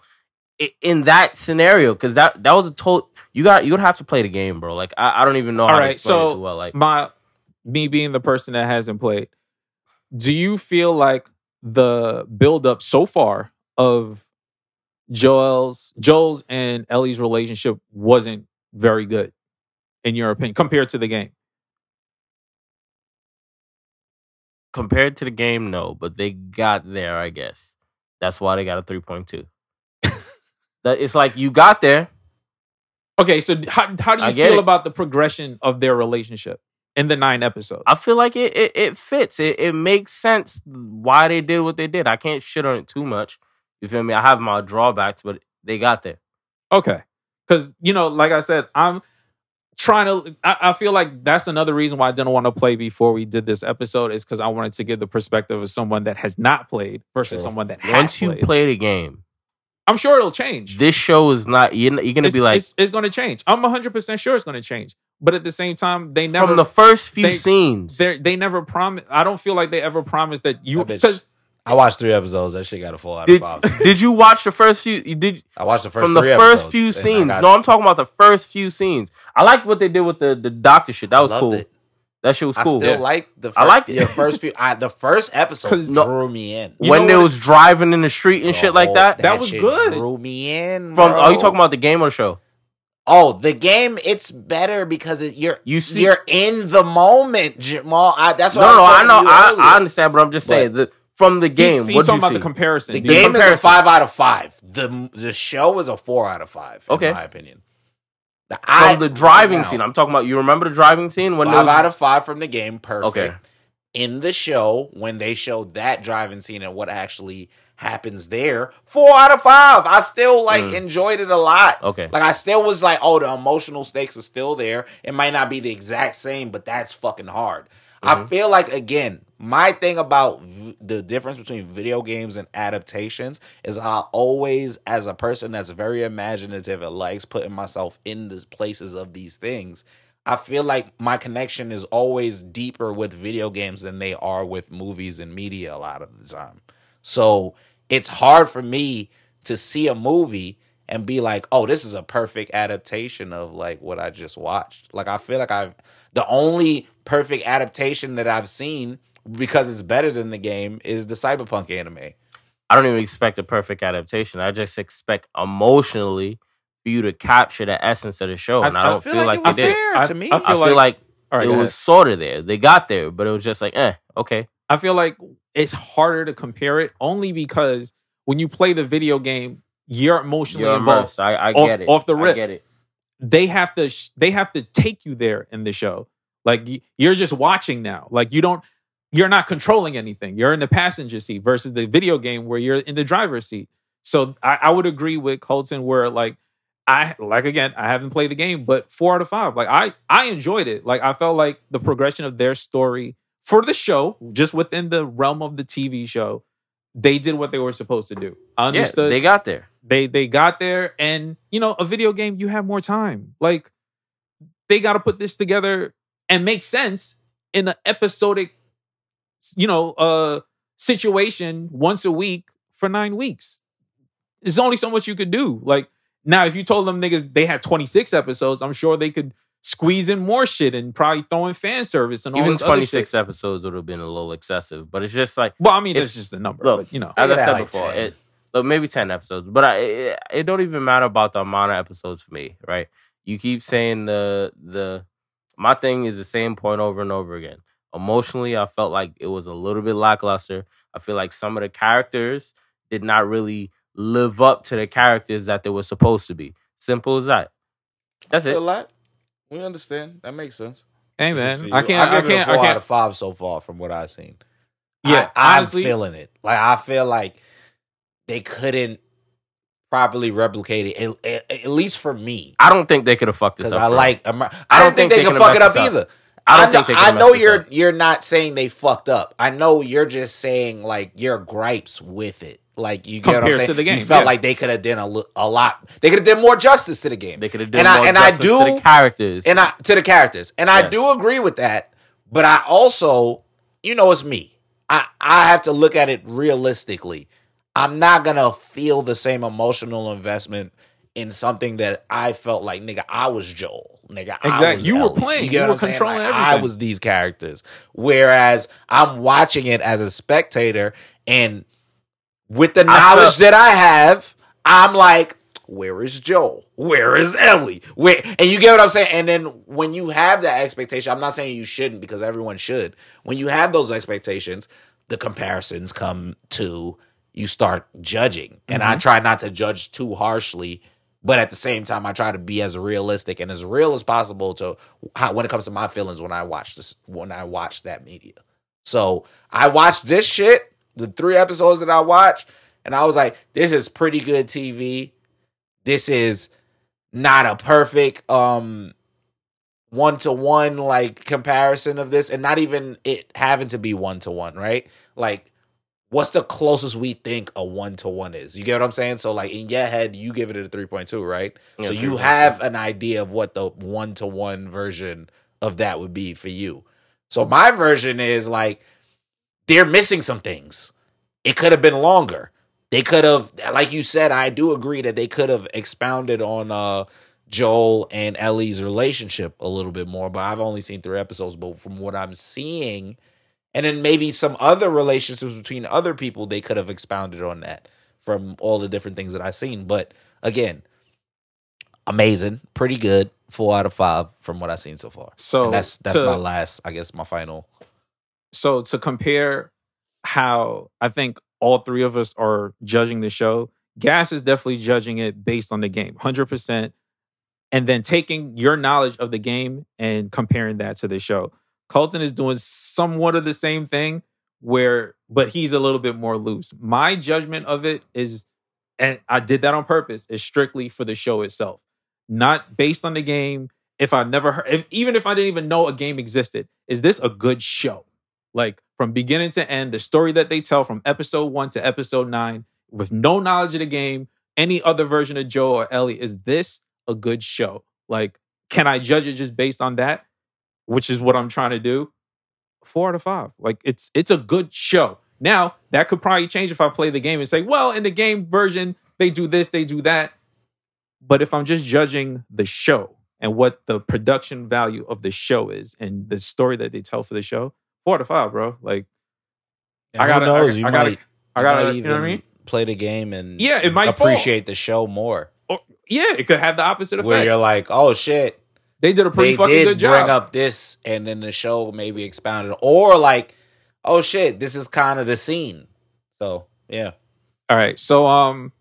in that scenario because that that was a total you got you would have to play the game bro like i, I don't even know
All
how to
right,
explain it
so
too well like
my me being the person that hasn't played, do you feel like the build up so far of Joel's Joel's and Ellie's relationship wasn't very good in your opinion compared to the game?
compared to the game no but they got there i guess that's why they got a 3.2 [laughs] that it's like you got there
Okay, so how how do you feel
it.
about the progression of their relationship in the nine episodes?
i feel like it it, it fits it, it makes sense why they did what they did i can't shit on it too much you feel me i have my drawbacks but they got there
Okay. Because, you know, like I said, I'm trying to, I, I feel like that's another reason why I didn't want to play before we did this episode is because I wanted to give the perspective of someone that has not played versus
Sure.
someone that has
once you
played.
play the game
I'm sure it'll change.
this show is not you're, you're gonna
it's,
be like
it's, it's going to change. I'm 100% sure it's going to change. But at the same time, they never,
from the first few
they-
scenes
they they never promise. I don't feel like they ever promised that you, because
I watched three episodes. That shit got a four out
Did
of five. [laughs]
did you watch the first few? You did
I watched the first
from the first few scenes. No, I'm talking about the first few scenes. I like what they did with the the doctor shit. That was
loved
cool.
it.
That shit was
I
cool.
still
Yeah.
like the. First,
I liked it.
The first few. I, the first episode [laughs]
'Cause-
drew me in.
When they was driving in the street and
The
shit like
whole-
that.
That was good.
Drew me in.
From oh,
bro.
are you talking about the game or the show?
Oh, the game. It's better because it, you're
You see-
you're in the moment, Jamal. I, that's
No,
what
no,
I,
I
was
know, I. I understand, but I'm just saying that from the game.
he's, he's
what
talking
you
about
see?
the comparison.
The
The
game is a five out of five. The the show is a four out of five.
Okay.
in my opinion. The,
from
I-
the driving
now,
scene. I'm talking about. You remember the driving scene when they
five
was-
out of five from the game. Perfect.
Okay.
In the show, when they showed that driving scene and what actually happens there. Four out of five. I still like
Mm.
enjoyed it a lot.
Okay.
Like I still was like, oh, the emotional stakes are still there. It might not be the exact same, but that's fucking hard. I
Mm-hmm.
feel like again, my thing about v- the difference between video games and adaptations is I always, as a person that's very imaginative and likes putting myself in the places of these things, I feel like my connection is always deeper with video games than they are with movies and media a lot of the time. So it's hard for me to see a movie and be like, oh, this is a perfect adaptation of like what I just watched. Like I feel like I've the only perfect adaptation that I've seen because it's better than the game is the cyberpunk anime.
I don't even expect a perfect adaptation. I just expect emotionally for you to capture the essence of the show,
I-
and I,
I
don't
feel
feel,
like
like,
it was
they did.
there
I-
to me.
I
I
feel
feel like,
All right,
it was sort of there. They got there, but it was just like, eh, okay.
I feel like it's harder to compare it only because when you play the video game, you're emotionally
You're
involved.
immersed. I, I
Off-
get it.
off the
I
rip.
get it.
They have to sh- they have to take you there in the show. Like y- you're just watching now. Like you don't you're not controlling anything. You're in the passenger seat versus the video game where you're in the driver's seat. So I, I would agree with Colton where like I like again, I haven't played the game, but four out of five. Like I I enjoyed it. Like I felt like the progression of their story for the show, just within the realm of the TV show, they did what they were supposed to do. I
Yeah,
understood
they got there.
they they got there and you know a video game you have more time like they got to put this together and make sense in an episodic you know uh situation once a week for nine weeks there's only so much you could do like now if you told them niggas they had 26 episodes i'm sure they could squeeze in more shit and probably throw in fan service and all
Even
this other
26
shit.
episodes would have been a little excessive, but it's just like,
well i mean it's,
It's-
just a number
look,
but, you know
as I said
like
before,
10.
it look maybe 10 episodes, but I, it, it don't even matter about the amount of episodes for me, right? You keep saying the the my thing is the same point over and over again. Emotionally, I felt like it was a little bit lackluster. I feel like some of the characters did not really live up to the characters that they were supposed to be. Simple as that. That's
a
it.
lot. We understand. That makes sense.
hey man i can't i
give it a
can't
four
i
out
can't
of five so far from what I've seen.
yeah
I,
honestly
am feeling it. Like I feel like they couldn't properly replicate it, at, at- at least for me,
I don't think they could have fucked this up.
I like. Amer- I,
I
don't
don't
think
think
they,
they could've
fuck it up
messed this up. I don't
know,
think
I know you're
up.
you're not saying they fucked up. I know you're just saying like your gripes with it. Like you get what I'm
Compared
saying.
to the game,
you felt
yeah.
like they could have done a, a lot. They could have done more justice to the game.
They could have done
And I-
more
and I do-
to the characters.
and I to the characters, and I do agree with that. But I also, you know, it's me. I I have to look at it realistically. I'm not gonna feel the same emotional investment in something that I felt like, nigga, I was Joel, nigga.
Exactly. You were playing.
get
You were controlling
Like, I was these characters, whereas I'm watching it as a spectator, and with the
I
knowledge
felt-
that I have, I'm like, where is Joel? Where is Ellie? Where and you get what I'm saying? And then when you have that expectation, I'm not saying you shouldn't because everyone should. When you have those expectations, the comparisons come to you start judging. And I mm-hmm. try not to judge too harshly, but at the same time I try to be as realistic and as real as possible to how, when it comes to my feelings when I watch this when I watch that media. So I watched this shit, the three episodes that I watched, and I was like, this is pretty good TV. This is not a perfect um one to one like comparison of this, and not even it having to be one to one, right? Like, what's the closest we think a one to one is? You get what I'm saying? So, like in your head, you give it a three point two, right?
Yeah,
so you have an idea of what the one to one version of that would be for you. So my version is like they're missing some things. It could have been longer. They could have, like you said, I do agree that they could have expounded on uh Joel and Ellie's relationship a little bit more, but I've only seen three episodes. But from what I'm seeing, and then maybe some other relationships between other people, they could have expounded on that from all the different things that I've seen. But again, amazing, pretty good, four out of five from what I've seen so far.
so
And that's that's
to-
my last, I guess, my final.
so to compare how I think all three of us are judging the show, Gas is definitely judging it based on the game, hundred percent, and then taking your knowledge of the game and comparing that to the show. Colton is doing somewhat of the same thing, where but he's a little bit more loose. My judgment of it is and I did that on purpose, is strictly for the show itself. Not based on the game. If I never heard if even if I didn't even know a game existed, is this a good show? Like from beginning to end, the story that they tell from episode one to episode nine, with no knowledge of the game, any other version of Joe or Ellie, is this a good show? Like, can I judge it just based on that? Which is what I'm trying to do. Four out of five. Like it's it's a good show. Now that could probably change if I play the game and say, well, in the game version they do this, they do that. But if I'm just judging the show and what the production value of the show is and the story that they tell for the show, four out of five, bro. Like
And
I gotta-
knows?
I-
you
I gotta-
might,
I
you
gotta-
might
you know what I
even
mean?
Play the game and
Yeah, it might fall.
appreciate the show more.
or, yeah, it could have the opposite
Where
effect.
you're like, oh shit,
They did a pretty
they
fucking good job.
bring up this, and then the show maybe expounded, or like, oh shit, this is kind of the scene. So yeah,
All right. So um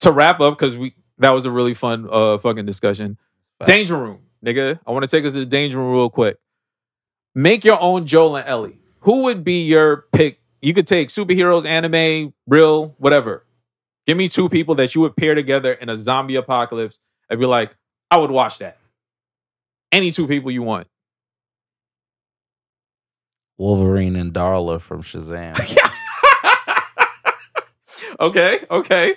to wrap up, because we that was a really fun uh fucking discussion.
Fact.
Danger room, nigga. I want to take us to the danger room real quick. Make your own Joel and Ellie. Who would be your pick? You could take superheroes, anime, real, whatever. Give me two people that you would pair together in a zombie apocalypse. I'd be like, I would watch that. Any two people you want.
Wolverine and Darla from Shazam. [laughs]
okay, okay.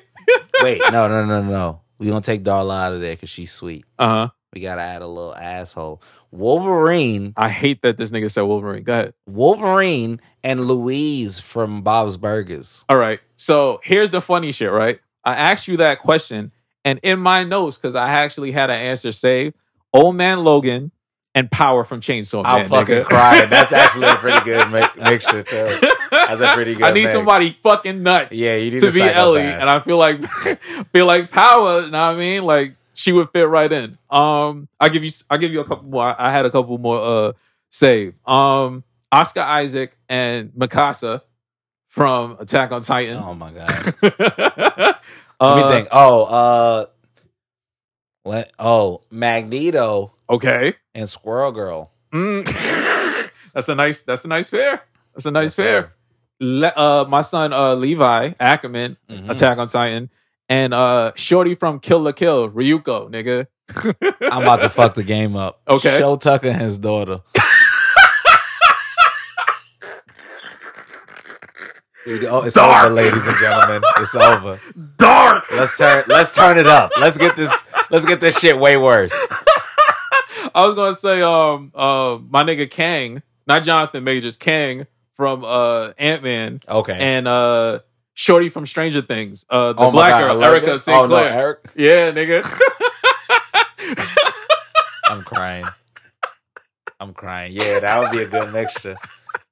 Wait, no, no, no, no. We gonna take Darla out of there because she's sweet.
Uh-huh.
We gotta add a little asshole. Wolverine,
I hate that this nigga said Wolverine. Go ahead.
Wolverine, and Louise from Bob's Burgers.
All right. So here's the funny shit, right? I asked you that question, and in my notes, because I actually had an answer saved, Old Man Logan and Power from Chainsaw Man.
I'm fucking
nigga.
crying. [laughs] That's actually a pretty good mi- mixture too. That's a pretty good
I need
mix.
somebody fucking nuts.
Yeah, you need
to be. Ellie, and I feel like [laughs] feel like Power. You know what I mean? Like she would fit right in. Um, I'll give you. I'll give you a couple more. I had a couple more. Uh, save. Um, Oscar Isaac and Mikasa from Attack on Titan.
Oh my god. [laughs] Let
uh,
me think. Oh, uh, what? Oh, Magneto
Okay.
and Squirrel Girl.
Mm. [laughs] that's a nice. That's a nice fair. That's a nice
Yes,
fair. Le- uh, my son uh, Levi Ackerman,
Mhm.
Attack on Titan, and uh, Shorty from Kill la Kill, Ryuko, nigga.
I'm about to fuck the [laughs] game up.
Okay.
Shou Tucker and his daughter. Dude, oh, it's
Dark.
over, ladies and gentlemen. It's over.
Dark.
Let's turn. Let's turn it up. Let's get this. Let's get this shit way worse. [laughs]
I was gonna say, um, uh, my nigga Kang, not Jonathan Majors, Kang from uh Ant Man,
Okay.
and uh, Shorty from Stranger Things, uh, the
oh
black
God,
girl,
Erica?
Erica St.
Oh no, Eric.
Yeah, nigga. [laughs]
I'm crying. I'm crying. Yeah, that would be a good mixture.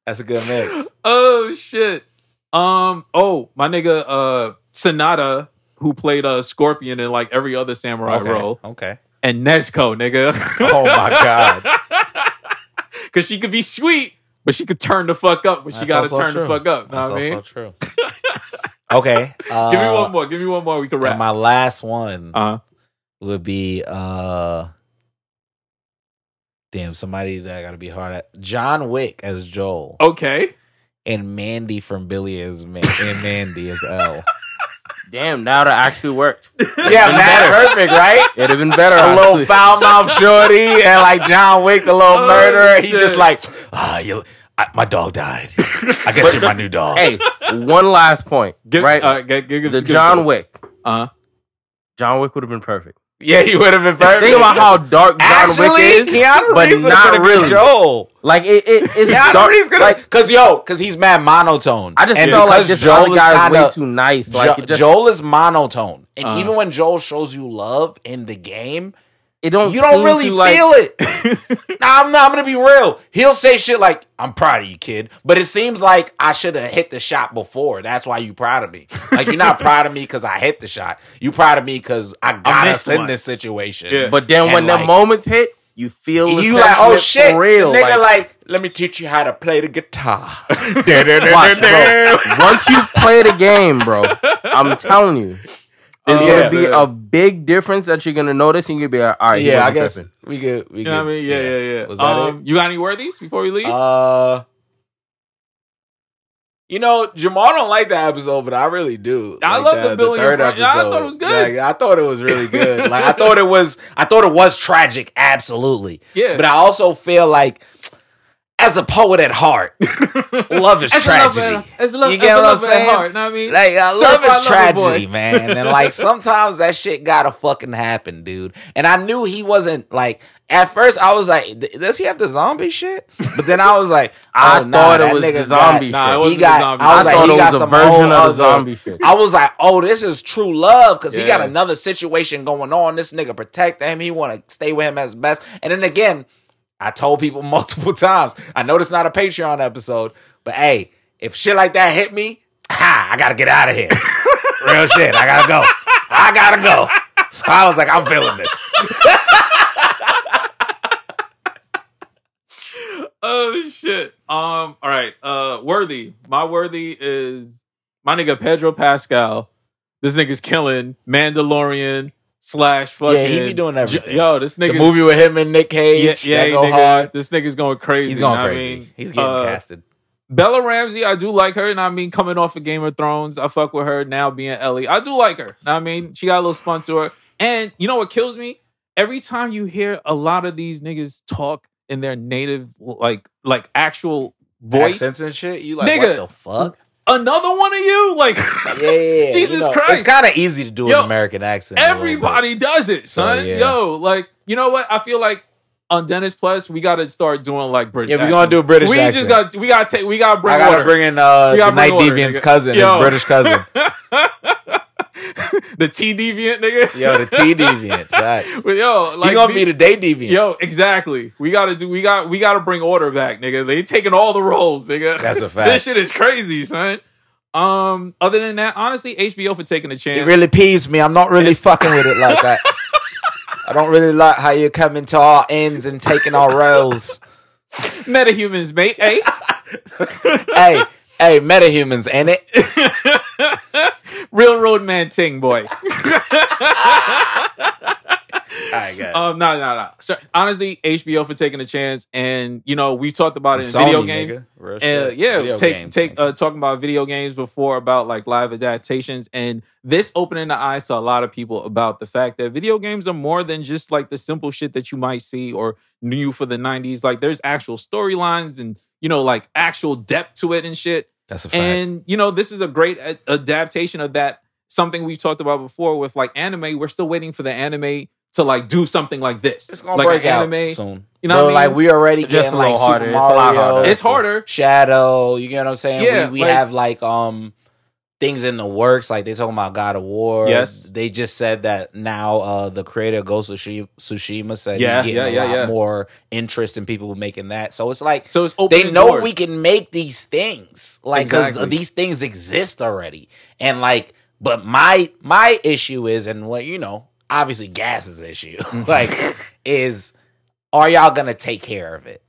That's a good mix.
oh shit. Um. Oh, my nigga. Uh, Sanada, who played uh Scorpion in like every other samurai
Okay.
role,
Okay.
and Nezuko, nigga.
Oh my [laughs] god.
Because she could be sweet, but she could turn the fuck up when she got to turn the fuck up. Know
That's
what I mean?
true. [laughs] okay. Uh, [laughs]
Give me one more. Give me one more. We can
And
wrap.
my last one
uh,
would be uh damn somebody that I gotta be hard at. John Wick as Joel
okay.
And Mandy from Billy as Ma- and Mandy as L.
Damn, now that actually worked. [laughs]
Yeah, man, perfect, right? [laughs]
It'd have been better.
A little foul mouth shorty and like John Wick, the little
Oh,
murderer. He just like, ah, you, I, my dog died. I guess you're my new dog.
Hey, one last point.
Give,
right?
Uh, give, give,
the
give-
John Wick.
Uh,
John Wick would have been perfect.
Yeah, he would have been perfect.
Think about how dark John
Actually,
Wick is,
Keanu
but
Reeves
not
not
really.
Joel.
Like it, it it's
Keanu
dark.
Reeves gonna,
like,
cause yo, cause he's mad monotone.
I just
and
felt like
because
this other
is
guy is way
kinda-
too nice. Like
Jo-
just
Joel is monotone, and
Uh.
even when Joel shows you love in the game,
it don't
you don't
seem
really
to, like,
feel it. [laughs] nah, I'm not. I'm gonna be real. He'll say shit like, "I'm proud of you, kid," but it seems like I should have hit the shot before. That's why you proud of me. Like you're not [laughs] proud of me because I hit the shot. You proud of me because I got
missed
us in
one.
this situation.
Yeah.
But then when
And,
the moments hit, you feel
you like, oh shit,
real.
the nigga
like,
like, let me teach you how to play the guitar. [laughs]
watch, bro. Once you play the game, bro, I'm telling you, there's
Oh,
gonna
yeah,
be
man.
a big difference that you're gonna notice, and you'll be like, all right,
yeah, I guess
tripping.
we could. We
you know what I mean? Yeah, yeah, yeah.
Was that
um, You got any worthies before we leave?
Uh, You know, Jamal don't like that episode, but I really do.
I
Like
love the Billy and Frank- yeah, I thought it was good.
Like, I thought it was really [laughs] good. like I thought it was. I thought it was tragic. Absolutely.
Yeah.
But I also feel like, as a poet at heart, [laughs] love is
As a love
tragedy.
at- as love-
you get what I'm saying?
heart, know what I mean?
Like uh, love is tragedy,
boy.
man. [laughs] And like sometimes that shit gotta fucking happen, dude. And I knew he wasn't like. At first, I was like, "Does he have the zombie shit?" But then I was like, [laughs]
I
oh, nah,
thought
that
it was the zombie
Nah, it
shit.
wasn't
he got.
zombie.
I was
I
like,
thought
he
it
got
was a
some
version of the
other-
zombie shit.
I was like, oh, this is true love because he got another situation going on. This nigga protect him. He want to stay with him as best. And then again, I told people [laughs] multiple times. I know it's not a Patreon episode, but hey, if shit like that hit me, ha, I gotta get out of here. [laughs] Real shit. I gotta go. I gotta go. So I was like, I'm feeling this. [laughs]
oh shit. Um. All right. Uh. Worthy. My worthy is my nigga Pedro Pascal. This nigga's killing Mandalorian slash fucking.
Yeah, he be doing everything.
Yo, this
The
nigga.
movie with him and Nick
Yeah,
Cage.
yeah,
that go
nigga.
hard.
This nigga's going crazy.
He's going crazy.
I mean?
He's getting
Uh,
casted.
Bella Ramsey, I do like her, and I mean, coming off of Game of Thrones, I fuck with her now being Ellie. I do like her. I mean, she got a little sponsor. And you know what kills me? Every time you hear a lot of these niggas talk in their native, like, like actual voice,
Accents and shit. You like
Nigga.
what the fuck?
Another one of you, like,
Yeah, [laughs] yeah, yeah.
Jesus
You know,
Christ.
It's kind of easy to do
Yo,
an American accent. a little bit.
everybody does it, son.
So.
Yo, like, you know what? I feel like on Dennis Plus, we got to start doing like British.
Yeah,
we're
gonna do a British
We
accent.
just got, we got to take, we got to bring
I gotta bring in uh, the Night Deviant's cousin,
Yo.
his British cousin. [laughs] [laughs]
the T deviant nigga.
Yo, the T Deviant. [laughs] Right.
But yo, like
He gonna
these-
be the Day Deviant.
Yo, exactly. We gotta do. We got. We gotta bring order back, nigga. They taking all the roles, nigga.
That's a [laughs] fact.
this shit is crazy, son. Um. Other than that, honestly, HBO for taking a chance.
It really peeves me. I'm not really fucking with it like that. I don't really like how you're coming to our ends and taking our roles.
metahumans, mate. Hey,
hey, hey, metahumans, ain't it? [laughs]
real road man ting boy. [laughs]
All right, good.
Um. No, no, no. So honestly, HBO for taking a chance, and you know we talked about it in
Sony,
video game.
nigga.
Uh, yeah,
Video
take
games,
take uh, talking about video games before about like live adaptations, and this opening the eyes to a lot of people about the fact that video games are more than just like the simple shit that you might see or knew for the '90s. Like there's actual storylines and you know like actual depth to it and shit.
That's a fact.
And you know this is a great a- adaptation of that. Something we've talked about before with like anime. We're still waiting for the anime to like do something like this.
it's gonna
like
break
an
out
anime.
soon.
You know
Bro,
what I mean?
like we already
Just
getting
a
like
little
Super
harder. It's a lot
Mario.
harder.
It's harder.
Shadow. You get what I'm saying?
Yeah,
we we
like-
have like um things in the works. Like they talking about God of War.
Yes.
They just said that now uh the creator of Ghost of Tsushi- Tsushima said
Yeah,
he's getting
yeah,
a
yeah,
lot
yeah.
more interest in people making that. So it's like
So it's
they know
doors.
we can make these things like 'cause
Exactly.
these things exist already and like but my my issue is and what you know obviously gas gas's issue [laughs] like [laughs] is are y'all gonna take care of it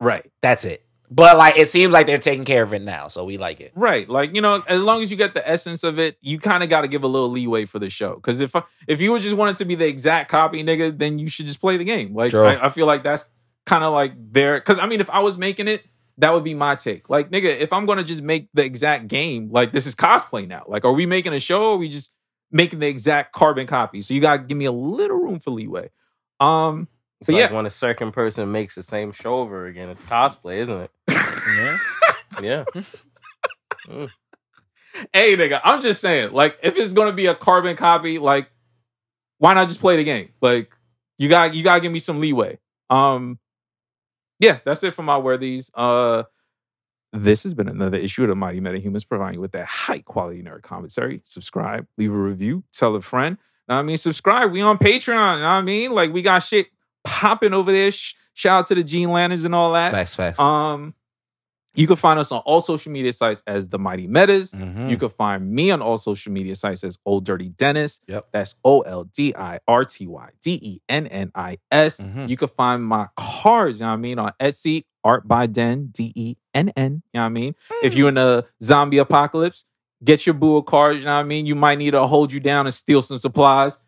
right.
that's it but like it seems like they're taking care of it now so we like it
Right. Like, you know, as long as you get the essence of it, you kind of got to give a little leeway for the show. Because if if you would just want it to be the exact copy, nigga, then you should just play the game. Like,
True.
I, I feel like that's kind of like there. Because, I mean, if I was making it, that would be my take. Like, nigga, if I'm going to just make the exact game, like, this is cosplay now. Like, are we making a show or are we just making the exact carbon copy? So you got to give me a little room for leeway. Um,
It's
But
like
yeah.
when a certain person makes the same show over again. It's cosplay, isn't it?
Yeah.
Yeah.
hey nigga, I'm just saying, like, if it's gonna be a carbon copy, like, why not just play the game? Like, you got you gotta give me some leeway. Um, yeah, that's it for my worthies. Uh, this has been another issue of the Mighty Metahumans, providing you with that high quality nerd commentary. Subscribe, leave a review, tell a friend. Know I mean, subscribe. We on Patreon. Know what I mean, like, we got shit popping over there. Shout out to the Gene Lanterns and all that.
facts facts
Um, you can find us on all social media sites as the Mighty Metas.
Mhm.
You can find me on all social media sites as Old Dirty Dennis.
Yep.
That's O L D I R T Y D E N N I S.
Mhm.
You can find my cards, you know what I mean, on Etsy, Art by Den, D E N N. You know what I mean? If you're in a zombie apocalypse, get your boo a card, you know what I mean? You might need to hold you down and steal some supplies,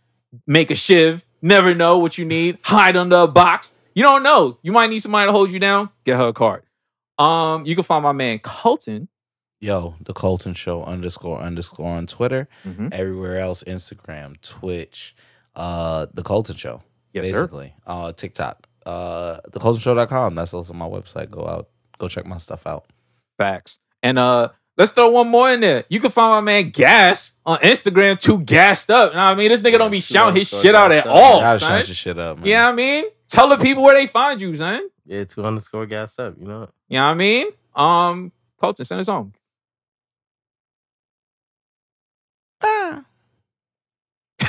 make a shiv, never know what you need, hide under a box. You don't know. You might need somebody to hold you down, get her a card. Um, you can find my man Colton
Yo, the Colton Show underscore underscore on Twitter.
Mhm.
Everywhere else, Instagram, Twitch, uh, the Colton Show.
Yes, sir.
basically. Uh, TikTok. Uh, thecoltonshow.com. That's also my website. Go out, go check my stuff out.
Facts. And uh let's throw one more in there. You can find my man Gas on Instagram, too gassed up. You know what I mean? This nigga don't be shouting his shit out at all, son.
your shit up, man.
You know what I mean? Tell the people where they find you, son.
Yeah, two underscore gas up. You know.
You know what I mean? Um, Colton, send us home.
Ah, [laughs]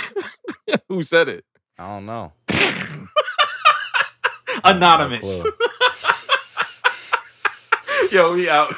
Who said it?
I don't know. [laughs]
Anonymous. [laughs] Yo, we out.